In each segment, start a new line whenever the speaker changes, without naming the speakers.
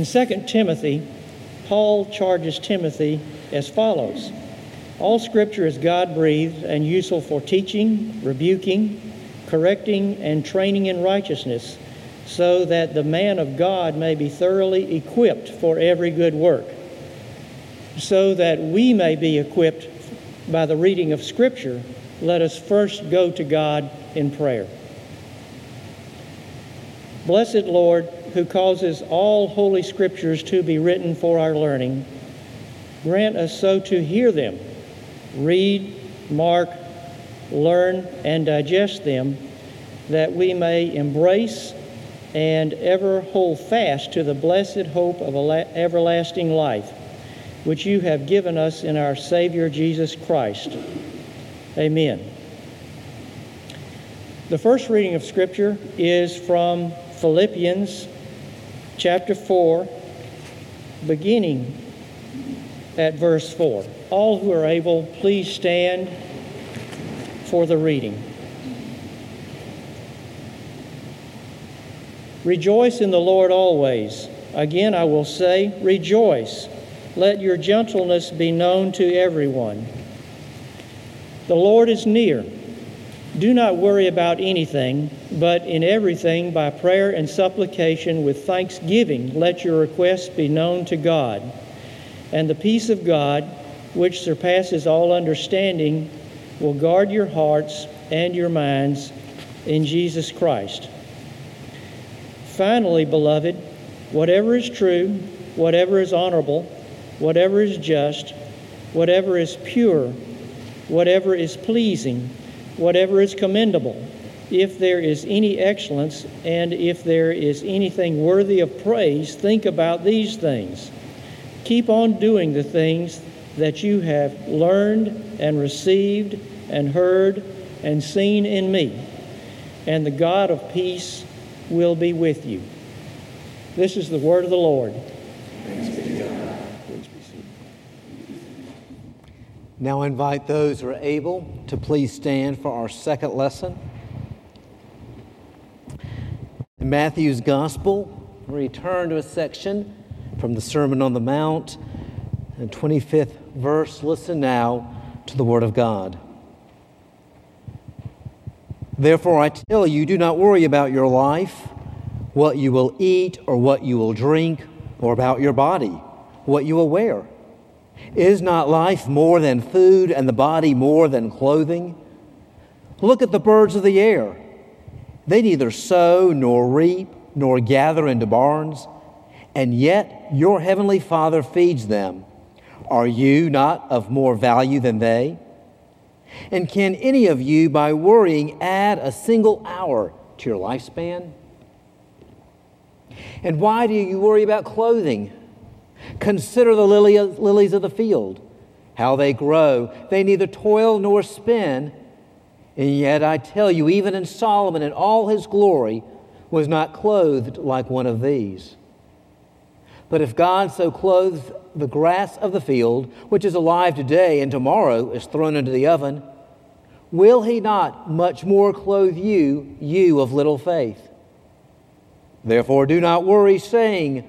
In 2 Timothy, Paul charges Timothy as follows All scripture is God breathed and useful for teaching, rebuking, correcting, and training in righteousness, so that the man of God may be thoroughly equipped for every good work, so that we may be equipped by the reading of Scripture. Let us first go to God in prayer. Blessed Lord, who causes all holy scriptures to be written for our learning, grant us so to hear them, read, mark, learn, and digest them, that we may embrace and ever hold fast to the blessed hope of everlasting life, which you have given us in our Savior Jesus Christ. Amen. The first reading of Scripture is from Philippians chapter 4, beginning at verse 4. All who are able, please stand for the reading. Rejoice in the Lord always. Again, I will say, rejoice. Let your gentleness be known to everyone. The Lord is near. Do not worry about anything, but in everything, by prayer and supplication with thanksgiving, let your requests be known to God. And the peace of God, which surpasses all understanding, will guard your hearts and your minds in Jesus Christ. Finally, beloved, whatever is true, whatever is honorable, whatever is just, whatever is pure, whatever is pleasing, whatever is commendable, if there is any excellence, and if there is anything worthy of praise, think about these things. Keep on doing the things that you have learned and received and heard and seen in me, and the God of peace will be with you. This is the word of the Lord.
Now I invite those who are able to please stand for our second lesson. In Matthew's Gospel, we return to a section from the Sermon on the Mount, the 25th verse. Listen now to the Word of God. Therefore, I tell you, do not worry about your life, what you will eat or what you will drink, or about your body, what you will wear. Is not life more than food and the body more than clothing? Look at the birds of the air. They neither sow nor reap nor gather into barns, and yet your heavenly Father feeds them. Are you not of more value than they? And can any of you, by worrying, add a single hour to your lifespan? And why do you worry about clothing? Consider the lilies of the field, how they grow. They neither toil nor spin. And yet I tell you, even in Solomon in all his glory was not clothed like one of these. But if God so clothes the grass of the field, which is alive today and tomorrow is thrown into the oven, will he not much more clothe you, you of little faith? Therefore, do not worry, saying,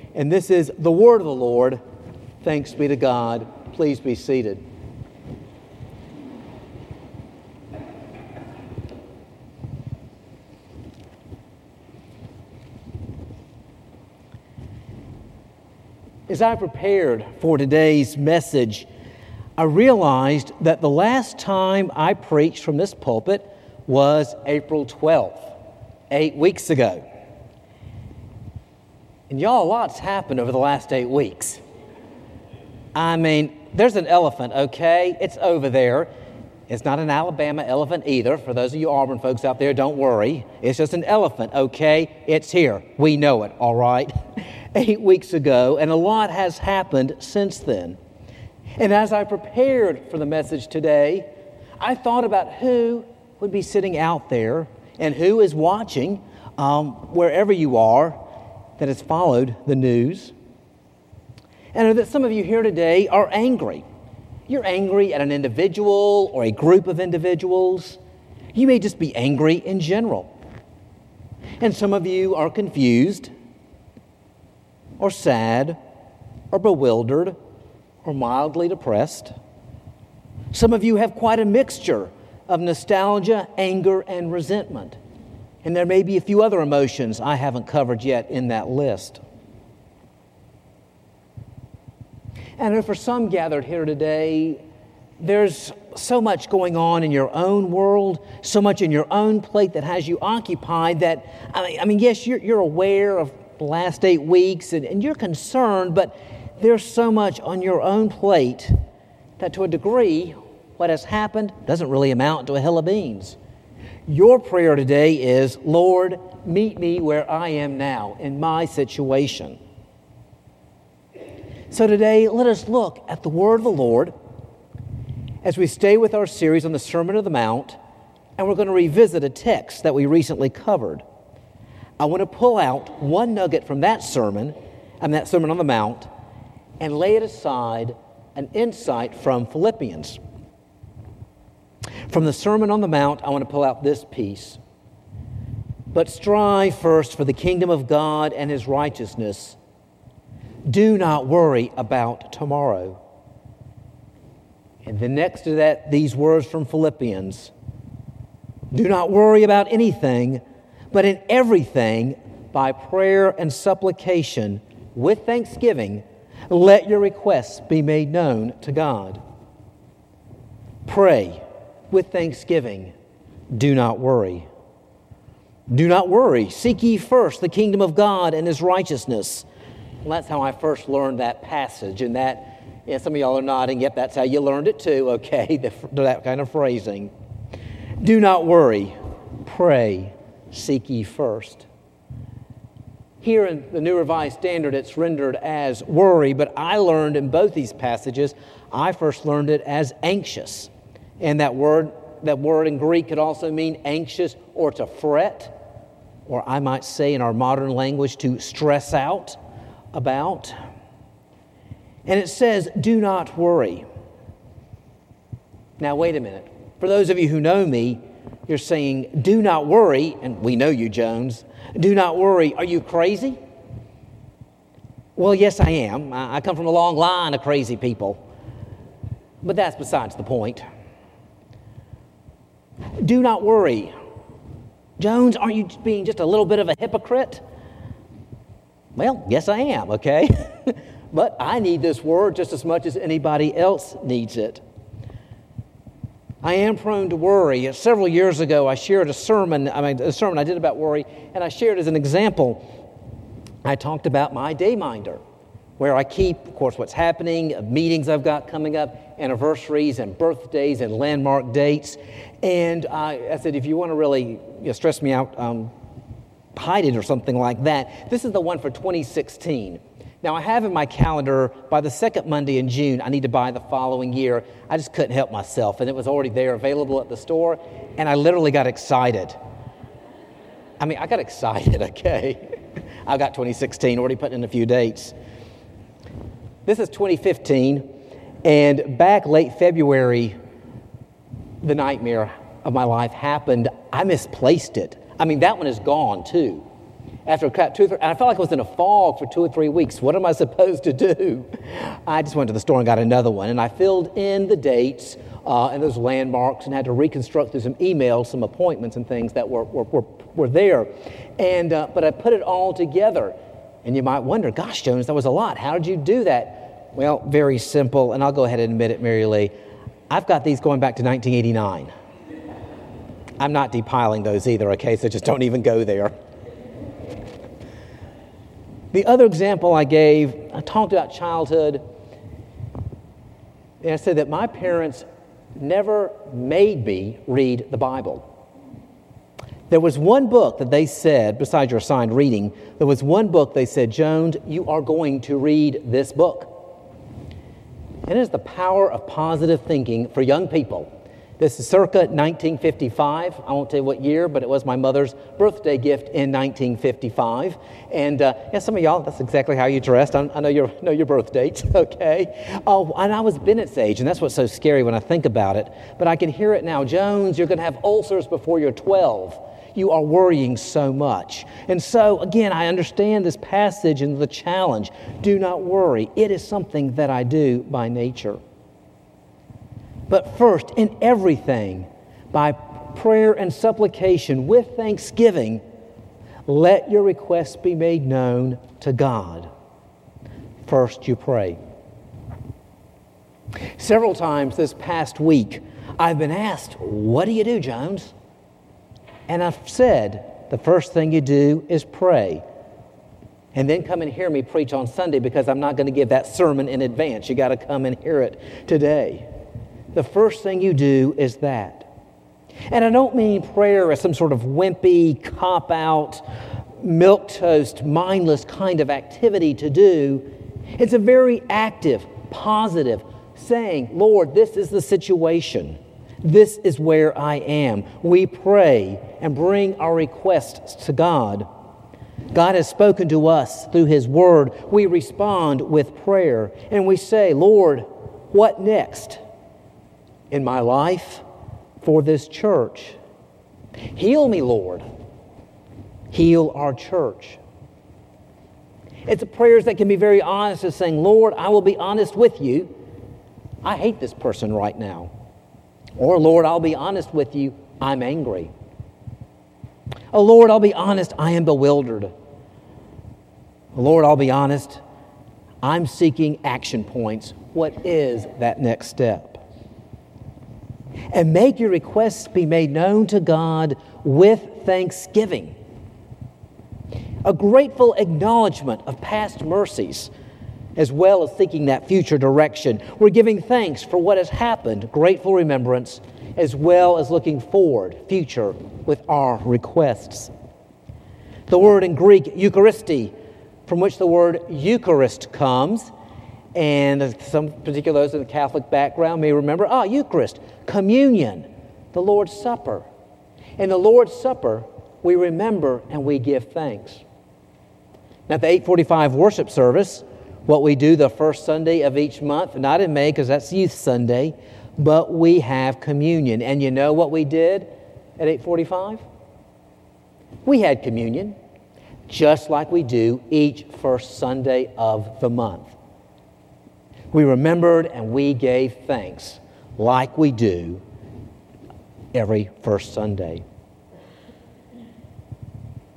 And this is the word of the Lord. Thanks be to God. Please be seated. As I prepared for today's message, I realized that the last time I preached from this pulpit was April 12th, eight weeks ago. And y'all, a lot's happened over the last eight weeks. I mean, there's an elephant, okay? It's over there. It's not an Alabama elephant either. For those of you Auburn folks out there, don't worry. It's just an elephant, okay? It's here. We know it, all right? Eight weeks ago, and a lot has happened since then. And as I prepared for the message today, I thought about who would be sitting out there and who is watching um, wherever you are that has followed the news. And that some of you here today are angry you're angry at an individual or a group of individuals. You may just be angry in general. And some of you are confused or sad or bewildered or mildly depressed. Some of you have quite a mixture of nostalgia, anger, and resentment. And there may be a few other emotions I haven't covered yet in that list. And for some gathered here today, there's so much going on in your own world, so much in your own plate that has you occupied that, I mean, yes, you're, you're aware of the last eight weeks and, and you're concerned, but there's so much on your own plate that to a degree, what has happened doesn't really amount to a hill of beans. Your prayer today is, Lord, meet me where I am now in my situation. So today, let us look at the word of the Lord as we stay with our series on the Sermon of the Mount, and we're going to revisit a text that we recently covered. I want to pull out one nugget from that sermon and that Sermon on the Mount and lay it aside an insight from Philippians. From the Sermon on the Mount, I want to pull out this piece. But strive first for the kingdom of God and his righteousness do not worry about tomorrow. And then next to that, these words from Philippians Do not worry about anything, but in everything, by prayer and supplication, with thanksgiving, let your requests be made known to God. Pray with thanksgiving. Do not worry. Do not worry. Seek ye first the kingdom of God and his righteousness well, that's how I first learned that passage, and that, yeah, some of y'all are nodding, yep, that's how you learned it too, okay, that kind of phrasing. Do not worry, pray, seek ye first. Here in the New Revised Standard, it's rendered as worry, but I learned in both these passages, I first learned it as anxious. And that word, that word in Greek could also mean anxious or to fret, or I might say in our modern language, to stress out about. And it says, Do not worry. Now, wait a minute. For those of you who know me, you're saying, Do not worry. And we know you, Jones. Do not worry. Are you crazy? Well, yes, I am. I come from a long line of crazy people. But that's besides the point. Do not worry. Jones, aren't you being just a little bit of a hypocrite? Well, yes, I am, okay? but I need this word just as much as anybody else needs it. I am prone to worry. Several years ago, I shared a sermon, I mean, a sermon I did about worry, and I shared as an example, I talked about my dayminder, where I keep, of course, what's happening, meetings I've got coming up, anniversaries and birthdays and landmark dates. And I, I said, if you want to really you know, stress me out, um, hide it or something like that. This is the one for 2016. Now, I have in my calendar by the second Monday in June, I need to buy the following year. I just couldn't help myself, and it was already there available at the store, and I literally got excited. I mean, I got excited, okay? I got 2016, already putting in a few dates. This is 2015, and back late February, the nightmare of my life happened. I misplaced it. I mean, that one is gone too. After two, three, I felt like I was in a fog for two or three weeks. What am I supposed to do? I just went to the store and got another one, and I filled in the dates uh, and those landmarks and had to reconstruct through some emails, some appointments and things that were, were, were, were there. And, uh, but I put it all together. And you might wonder, gosh, Jones, that was a lot. How did you do that? Well, very simple, and I'll go ahead and admit it, Mary Lee. I've got these going back to 1989. I'm not depiling those either, okay? So just don't even go there. The other example I gave, I talked about childhood. And I said that my parents never made me read the Bible. There was one book that they said, besides your assigned reading, there was one book they said, Jones, you are going to read this book. And it is the power of positive thinking for young people. This is circa 1955. I won't tell you what year, but it was my mother's birthday gift in 1955. And uh, yeah, some of y'all, that's exactly how you dressed. I, I know, your, know your birth dates, okay? Oh, and I was Bennett's age, and that's what's so scary when I think about it. But I can hear it now. Jones, you're going to have ulcers before you're 12 you are worrying so much. And so, again, I understand this passage and the challenge. Do not worry. It is something that I do by nature. But first, in everything, by prayer and supplication with thanksgiving, let your requests be made known to God. First, you pray. Several times this past week, I've been asked, What do you do, Jones? And I've said, The first thing you do is pray. And then come and hear me preach on Sunday because I'm not going to give that sermon in advance. You got to come and hear it today the first thing you do is that. And I don't mean prayer as some sort of wimpy, cop out, milk toast, mindless kind of activity to do. It's a very active, positive saying, Lord, this is the situation. This is where I am. We pray and bring our requests to God. God has spoken to us through His Word. We respond with prayer and we say, Lord, what next? In my life for this church. Heal me, Lord. Heal our church. It's a prayers that can be very honest as saying, Lord, I will be honest with you. I hate this person right now. Or, Lord, I'll be honest with you. I'm angry. Oh, Lord, I'll be honest. I am bewildered. Oh, Lord, I'll be honest. I'm seeking action points. What is that next step? And make your requests be made known to God with thanksgiving. A grateful acknowledgement of past mercies, as well as seeking that future direction. We're giving thanks for what has happened, grateful remembrance, as well as looking forward, future, with our requests. The word in Greek, Eucharisti, from which the word Eucharist comes, and some particular those in the Catholic background may remember, ah, Eucharist, communion, the Lord's Supper. In the Lord's Supper, we remember and we give thanks. Now, at the 845 worship service, what we do the first Sunday of each month, not in May because that's Youth Sunday, but we have communion. And you know what we did at 845? We had communion, just like we do each first Sunday of the month. We remembered and we gave thanks like we do every first Sunday.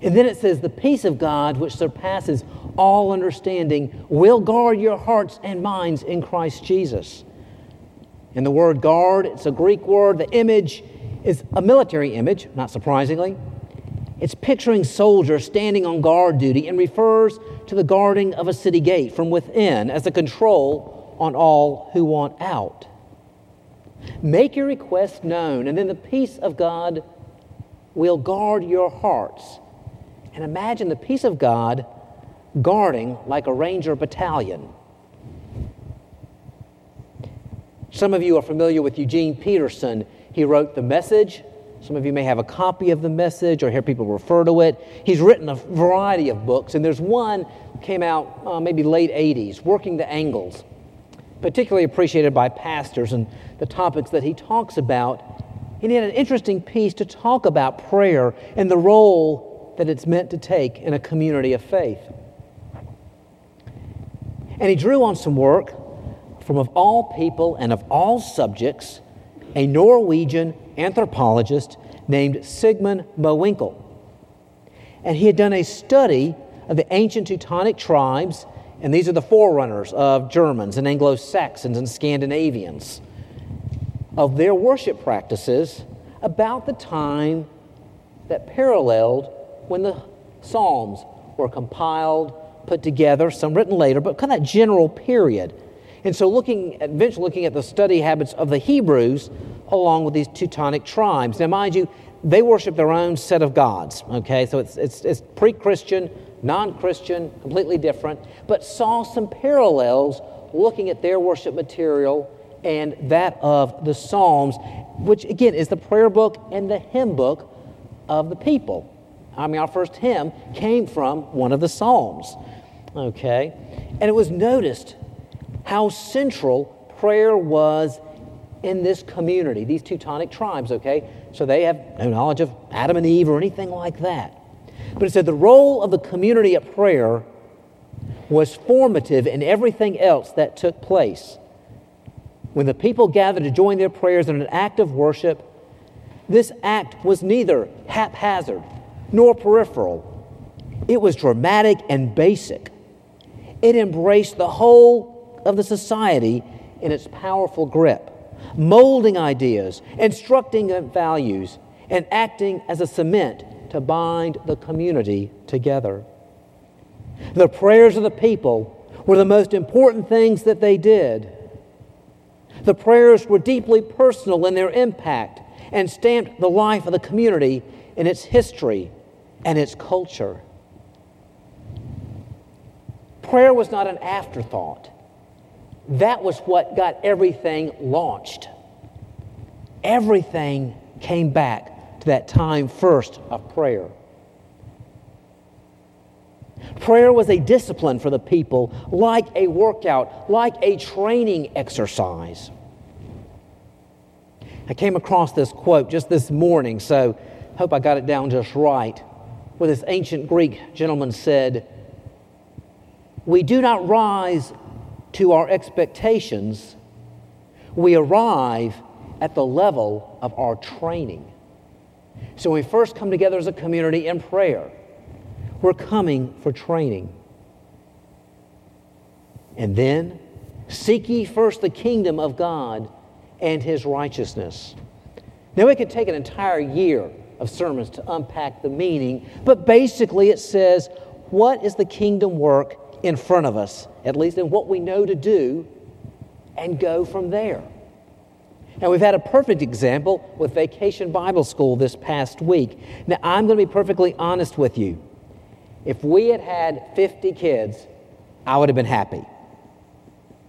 And then it says, The peace of God, which surpasses all understanding, will guard your hearts and minds in Christ Jesus. And the word guard, it's a Greek word. The image is a military image, not surprisingly. It's picturing soldiers standing on guard duty and refers to the guarding of a city gate from within as a control on all who want out. Make your request known, and then the peace of God will guard your hearts. And imagine the peace of God guarding like a ranger battalion. Some of you are familiar with Eugene Peterson. He wrote The Message. Some of you may have a copy of the message or hear people refer to it. He's written a variety of books, and there's one came out uh, maybe late 80s, Working the Angles particularly appreciated by pastors and the topics that he talks about. And he had an interesting piece to talk about prayer and the role that it's meant to take in a community of faith. And he drew on some work from, of all people and of all subjects, a Norwegian anthropologist named Sigmund Mowinckel. And he had done a study of the ancient Teutonic tribes, and these are the forerunners of Germans and Anglo Saxons and Scandinavians, of their worship practices about the time that paralleled when the Psalms were compiled, put together, some written later, but kind of that general period. And so, looking eventually looking at the study habits of the Hebrews along with these Teutonic tribes. Now, mind you, they worship their own set of gods. Okay, so it's it's, it's pre-Christian, non-Christian, completely different, but saw some parallels looking at their worship material and that of the Psalms, which again is the prayer book and the hymn book of the people. I mean, our first hymn came from one of the Psalms. Okay? And it was noticed how central prayer was in this community, these Teutonic tribes, okay? So they have no knowledge of Adam and Eve or anything like that. But it said the role of the community at prayer was formative in everything else that took place. When the people gathered to join their prayers in an act of worship, this act was neither haphazard nor peripheral. It was dramatic and basic. It embraced the whole of the society in its powerful grip, molding ideas, instructing values, and acting as a cement to bind the community together. The prayers of the people were the most important things that they did. The prayers were deeply personal in their impact and stamped the life of the community in its history and its culture. Prayer was not an afterthought. That was what got everything launched. Everything came back to that time first of prayer. Prayer was a discipline for the people, like a workout, like a training exercise. I came across this quote just this morning, so hope I got it down just right, where this ancient Greek gentleman said, We do not rise to our expectations, we arrive at the level of our training. So when we first come together as a community in prayer, we're coming for training. And then, seek ye first the kingdom of God and his righteousness. Now, we could take an entire year of sermons to unpack the meaning, but basically it says, what is the kingdom work in front of us, at least in what we know to do, and go from there. Now, we've had a perfect example with Vacation Bible School this past week. Now, I'm going to be perfectly honest with you. If we had had 50 kids, I would have been happy.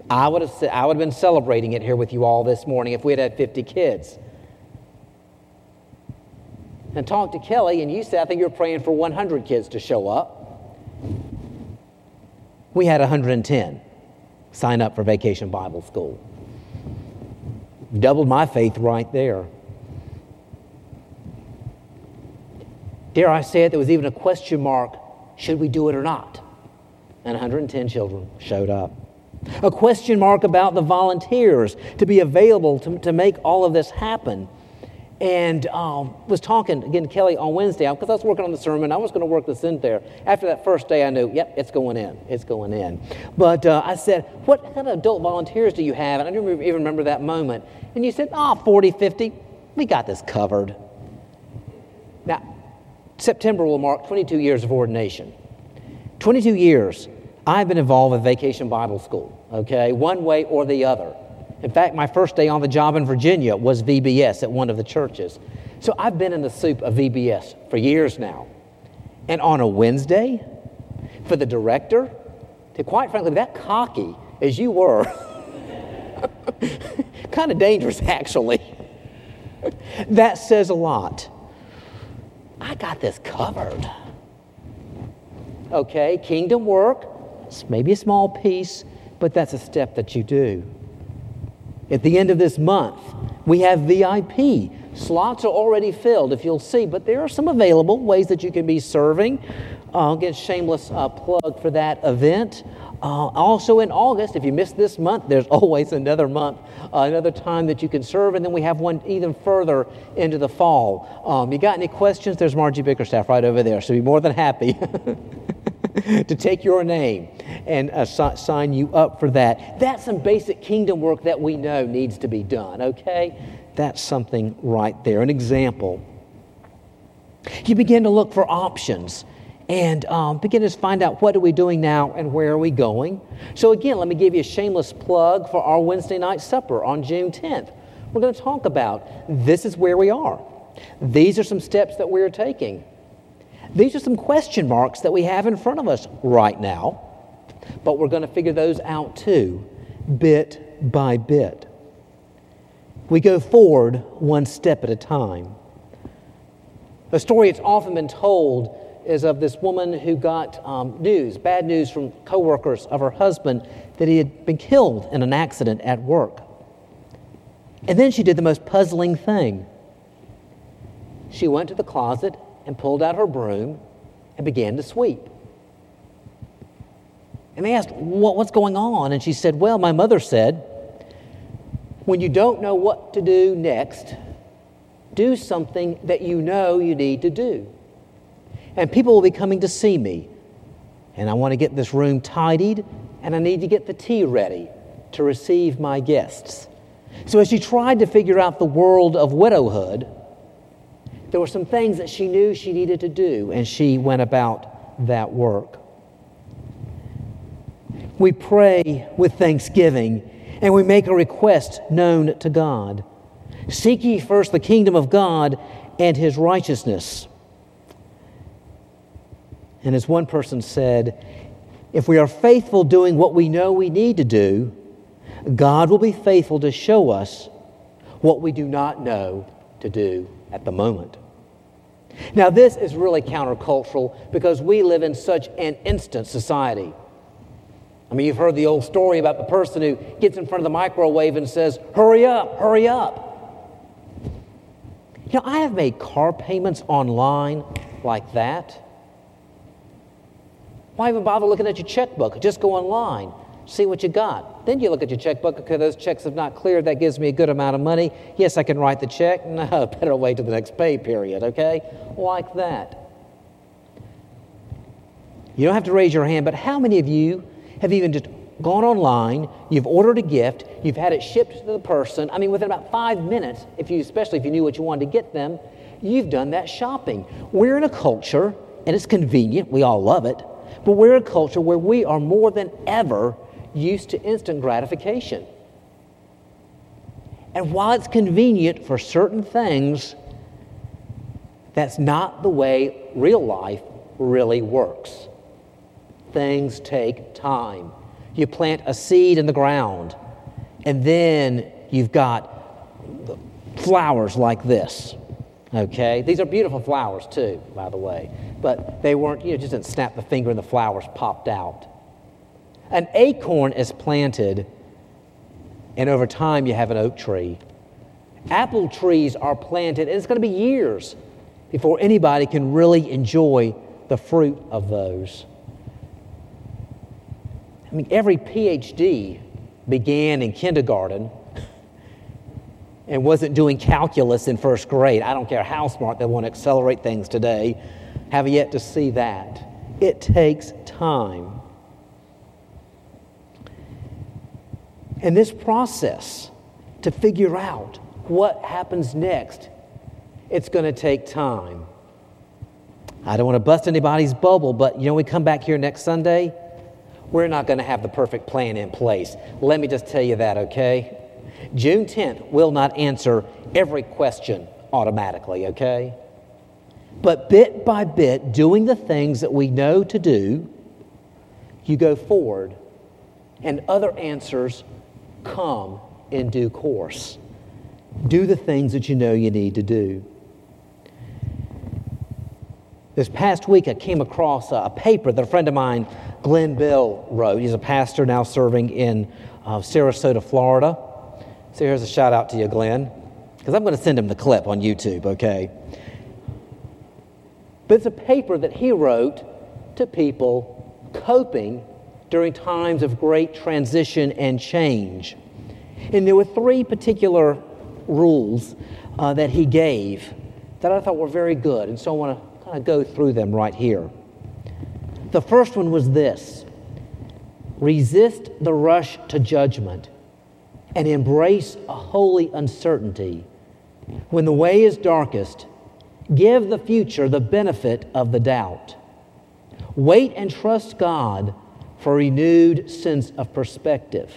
I would, have, I would have been celebrating it here with you all this morning if we had had 50 kids. And talked to Kelly, and you said, I think you're praying for 100 kids to show up. We had 110 sign up for Vacation Bible School. Doubled my faith right there. Dare I say it, there was even a question mark should we do it or not? And 110 children showed up. A question mark about the volunteers to be available to, to make all of this happen. And um, was talking again to Kelly on Wednesday because I was working on the sermon. I was going to work this in there. After that first day, I knew, yep, it's going in. It's going in. But uh, I said, what kind of adult volunteers do you have? And I don't even remember that moment. And you said, oh, 40, 50. We got this covered. Now, September will mark 22 years of ordination. 22 years I've been involved with Vacation Bible School, okay, one way or the other. In fact, my first day on the job in Virginia was VBS at one of the churches. So I've been in the soup of VBS for years now. And on a Wednesday, for the director, to quite frankly, that cocky as you were, kind of dangerous actually, that says a lot. I got this covered. Okay, kingdom work, maybe a small piece, but that's a step that you do. At the end of this month, we have VIP Slots are already filled, if you'll see, but there are some available ways that you can be serving. Uh, I'll get shameless uh, plug for that event. Uh, also in August, if you missed this month, there's always another month, uh, another time that you can serve, and then we have one even further into the fall. Um, you got any questions? There's Margie Bickerstaff right over there. So be more than happy to take your name and sign you up for that. That's some basic kingdom work that we know needs to be done, okay? That's something right there, an example. You begin to look for options and um, begin to find out what are we doing now and where are we going. So again, let me give you a shameless plug for our Wednesday night supper on June 10th. We're going to talk about this is where we are. These are some steps that we're taking. These are some question marks that we have in front of us right now, but we're going to figure those out too, bit by bit. We go forward one step at a time. A story that's often been told is of this woman who got um, news, bad news from coworkers of her husband that he had been killed in an accident at work. And then she did the most puzzling thing. She went to the closet and pulled out her broom and began to sweep. And they asked, what, What's going on? And she said, Well, my mother said, when you don't know what to do next, do something that you know you need to do. And people will be coming to see me. And I want to get this room tidied, and I need to get the tea ready to receive my guests. So, as she tried to figure out the world of widowhood, there were some things that she knew she needed to do, and she went about that work. We pray with thanksgiving, and we make a request known to God. Seek ye first the kingdom of God and his righteousness and as one person said, if we are faithful doing what we know we need to do, God will be faithful to show us what we do not know to do at the moment. Now, this is really countercultural because we live in such an instant society. I mean, you've heard the old story about the person who gets in front of the microwave and says, Hurry up, hurry up. You know, I have made car payments online like that. Why even bother looking at your checkbook? Just go online, see what you got. Then you look at your checkbook, okay, those checks have not cleared. That gives me a good amount of money. Yes, I can write the check. No, better wait to the next pay period, okay? Like that. You don't have to raise your hand, but how many of you have even just gone online, you've ordered a gift, you've had it shipped to the person. I mean, within about five minutes, if you, especially if you knew what you wanted to get them, you've done that shopping. We're in a culture, and it's convenient, we all love it, but we're a culture where we are more than ever used to instant gratification. And while it's convenient for certain things, that's not the way real life really works. Things take time. You plant a seed in the ground, and then you've got flowers like this. Okay? These are beautiful flowers, too, by the way. But they weren't, you know, just didn't snap the finger and the flowers popped out. An acorn is planted, and over time you have an oak tree. Apple trees are planted, and it's going to be years before anybody can really enjoy the fruit of those. I mean, every PhD began in kindergarten and wasn't doing calculus in first grade. I don't care how smart they want to accelerate things today, have yet to see that. It takes time. And this process to figure out what happens next, it's going to take time. I don't want to bust anybody's bubble, but you know, we come back here next Sunday, we're not going to have the perfect plan in place. Let me just tell you that, okay? June 10th will not answer every question automatically, okay? But bit by bit, doing the things that we know to do, you go forward, and other answers come in due course. Do the things that you know you need to do. This past week, I came across a paper that a friend of mine, Glenn Bill, wrote. He's a pastor now serving in uh, Sarasota, Florida. So here's a shout out to you, Glenn. because I'm going to send him the clip on YouTube, okay? But it's a paper that he wrote to people coping during times of great transition and change. And there were three particular rules uh, that he gave that I thought were very good. And so I want to kind of go through them right here. The first one was this resist the rush to judgment and embrace a holy uncertainty. When the way is darkest, give the future the benefit of the doubt. Wait and trust God for renewed sense of perspective.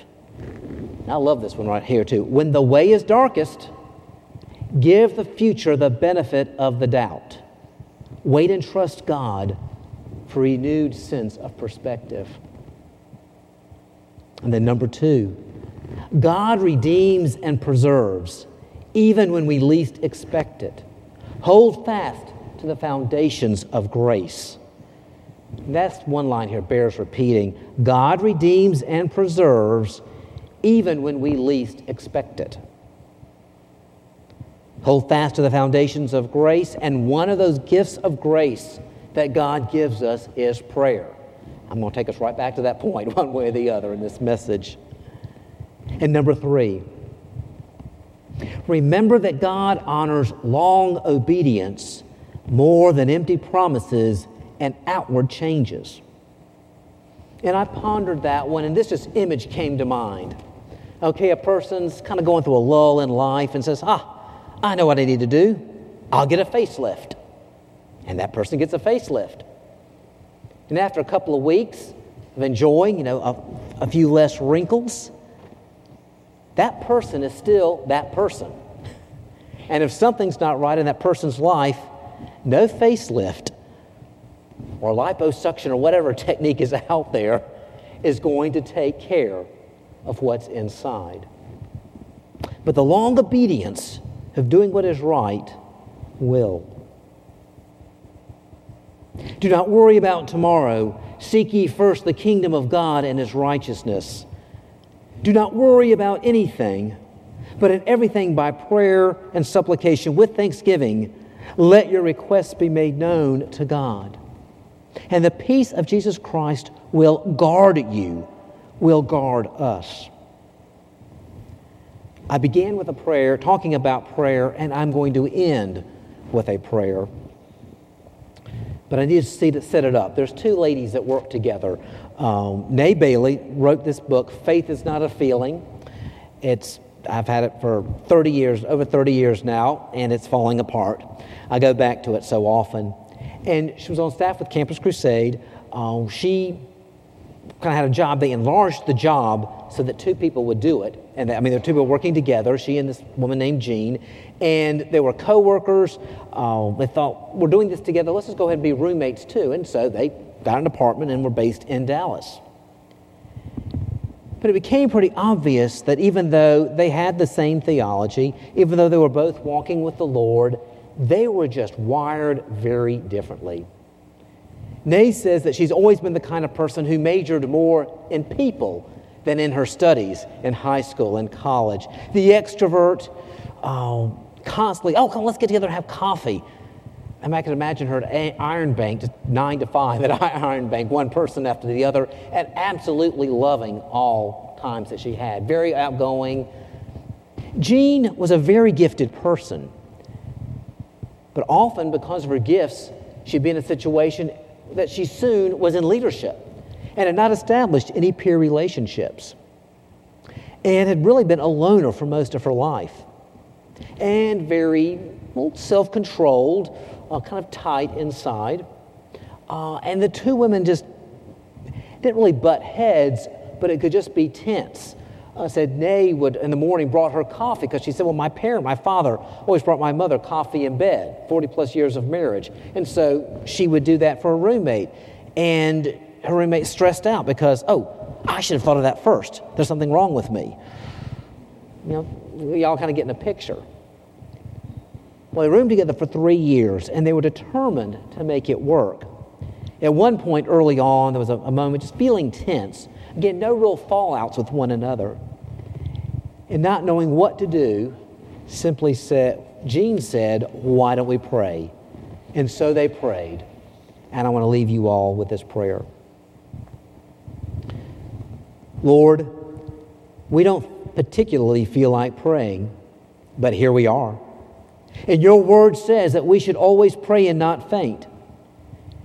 I love this one right here, too. When the way is darkest, give the future the benefit of the doubt. Wait and trust God for renewed sense of perspective. And then, number two, God redeems and preserves even when we least expect it. Hold fast to the foundations of grace. That's one line here bears repeating. God redeems and preserves even when we least expect it. Hold fast to the foundations of grace, and one of those gifts of grace that God gives us is prayer. I'm going to take us right back to that point, one way or the other, in this message. And number three, remember that God honors long obedience more than empty promises and outward changes. And I pondered that one, and this just image came to mind. Okay, a person's kind of going through a lull in life and says, Ah, I know what I need to do. I'll get a facelift. And that person gets a facelift. And after a couple of weeks of enjoying, you know, a, a few less wrinkles, that person is still that person. And if something's not right in that person's life, no facelift or liposuction or whatever technique is out there is going to take care of what's inside. But the long obedience of doing what is right will. Do not worry about tomorrow. Seek ye first the kingdom of God and his righteousness. Do not worry about anything, but in everything by prayer and supplication with thanksgiving, let your requests be made known to God. And the peace of Jesus Christ will guard you, will guard us. I began with a prayer, talking about prayer, and I'm going to end with a prayer. But I need to set it up. There's two ladies that work together. Um, Ney Bailey wrote this book, Faith is Not a Feeling. It's I've had it for 30 years, over 30 years now, and it's falling apart. I go back to it so often. And she was on staff with Campus Crusade. Um, she kind of had a job. They enlarged the job so that two people would do it. And I mean, there were two people working together, she and this woman named Jean. And they were coworkers. Uh, they thought, we're doing this together. Let's just go ahead and be roommates too. And so they got an apartment and were based in Dallas. But it became pretty obvious that even though they had the same theology, even though they were both walking with the Lord, they were just wired very differently. Ney says that she's always been the kind of person who majored more in people than in her studies in high school and college. The extrovert, oh, constantly, oh, come, let's get together and have coffee. Mean, I can imagine her at Iron Bank, just nine to five at Iron Bank, one person after the other, and absolutely loving all times that she had. Very outgoing. Jean was a very gifted person. But often, because of her gifts, she'd be in a situation that she soon was in leadership and had not established any peer relationships and had really been a loner for most of her life and very well, self controlled, uh, kind of tight inside. Uh, and the two women just didn't really butt heads, but it could just be tense uh, said Ney would in the morning brought her coffee because she said, well, my parent, my father, always brought my mother coffee in bed, 40 plus years of marriage. And so she would do that for a roommate. And her roommate stressed out because, oh, I should have thought of that first. There's something wrong with me. You know, y'all kind of getting a picture. Well, they roomed together for three years and they were determined to make it work. At one point early on, there was a, a moment just feeling tense. Again, no real fallouts with one another and not knowing what to do, simply said, Jean said, Why don't we pray? And so they prayed. And I want to leave you all with this prayer. Lord, we don't particularly feel like praying, but here we are. And your word says that we should always pray and not faint.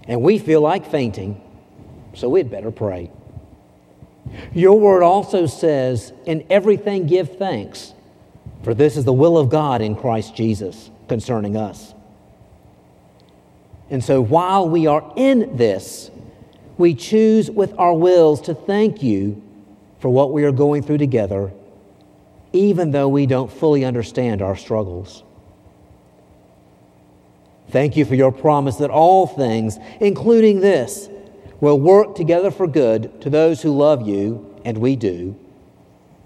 And we feel like fainting, so we'd better pray. Your word also says, In everything give thanks, for this is the will of God in Christ Jesus concerning us. And so while we are in this, we choose with our wills to thank you for what we are going through together, even though we don't fully understand our struggles. Thank you for your promise that all things, including this, will work together for good to those who love you, and we do,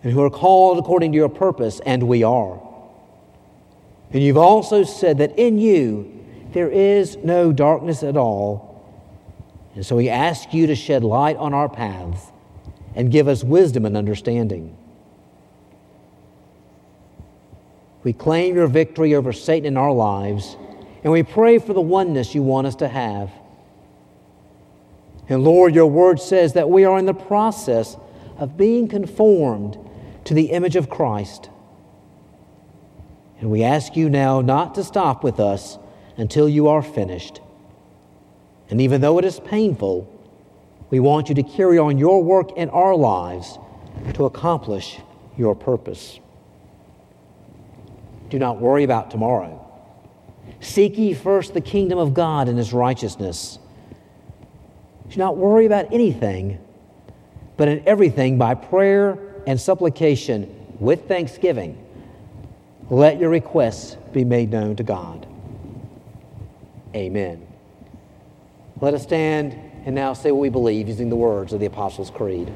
and who are called according to your purpose, and we are. And you've also said that in you there is no darkness at all. And so we ask you to shed light on our paths and give us wisdom and understanding. We claim your victory over Satan in our lives, and we pray for the oneness you want us to have. And Lord, your word says that we are in the process of being conformed to the image of Christ. And we ask you now not to stop with us until you are finished. And even though it is painful, we want you to carry on your work in our lives to accomplish your purpose. Do not worry about tomorrow. Seek ye first the kingdom of God and his righteousness do not worry about anything, but in everything by prayer and supplication with thanksgiving, let your requests be made known to God. Amen. Let us stand and now say what we believe using the words of the Apostles' Creed.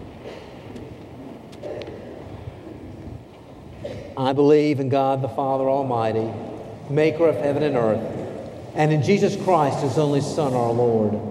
I believe in God the Father Almighty, maker of heaven and earth, and in Jesus Christ, his only Son, our Lord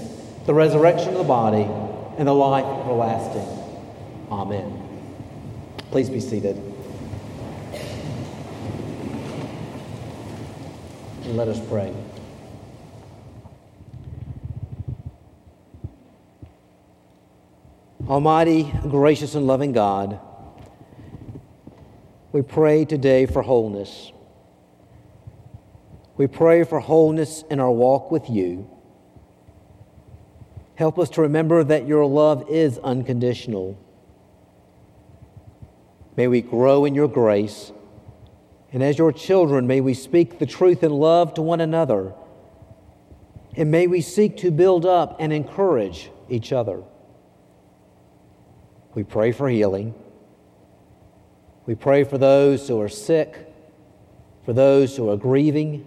the resurrection of the body, and the life everlasting. Amen. Please be seated. And let us pray. Almighty, gracious, and loving God, we pray today for wholeness. We pray for wholeness in our walk with you. Help us to remember that your love is unconditional. May we grow in your grace. And as your children, may we speak the truth in love to one another. And may we seek to build up and encourage each other. We pray for healing. We pray for those who are sick, for those who are grieving.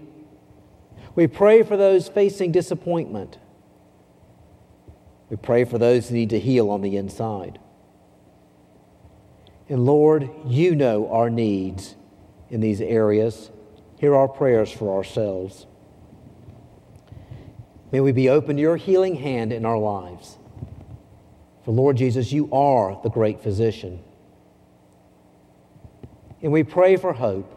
We pray for those facing disappointment. We pray for those who need to heal on the inside. And Lord, you know our needs in these areas. Hear our prayers for ourselves. May we be open to your healing hand in our lives. For Lord Jesus, you are the great physician. And we pray for hope.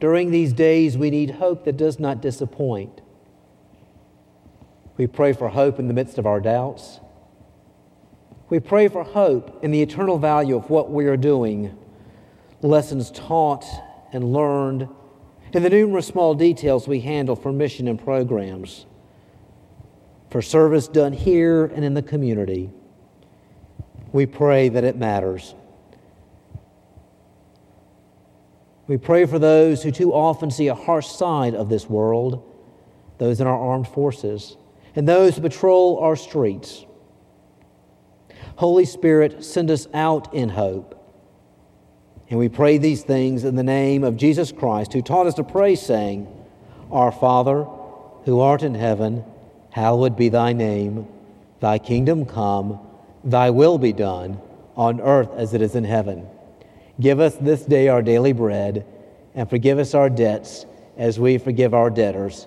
During these days, we need hope that does not disappoint. We pray for hope in the midst of our doubts. We pray for hope in the eternal value of what we are doing, lessons taught and learned, in the numerous small details we handle for mission and programs, for service done here and in the community. We pray that it matters. We pray for those who too often see a harsh side of this world, those in our armed forces and those who patrol our streets. Holy Spirit, send us out in hope. And we pray these things in the name of Jesus Christ, who taught us to pray, saying, Our Father, who art in heaven, hallowed be thy name. Thy kingdom come, thy will be done, on earth as it is in heaven. Give us this day our daily bread, and forgive us our debts as we forgive our debtors.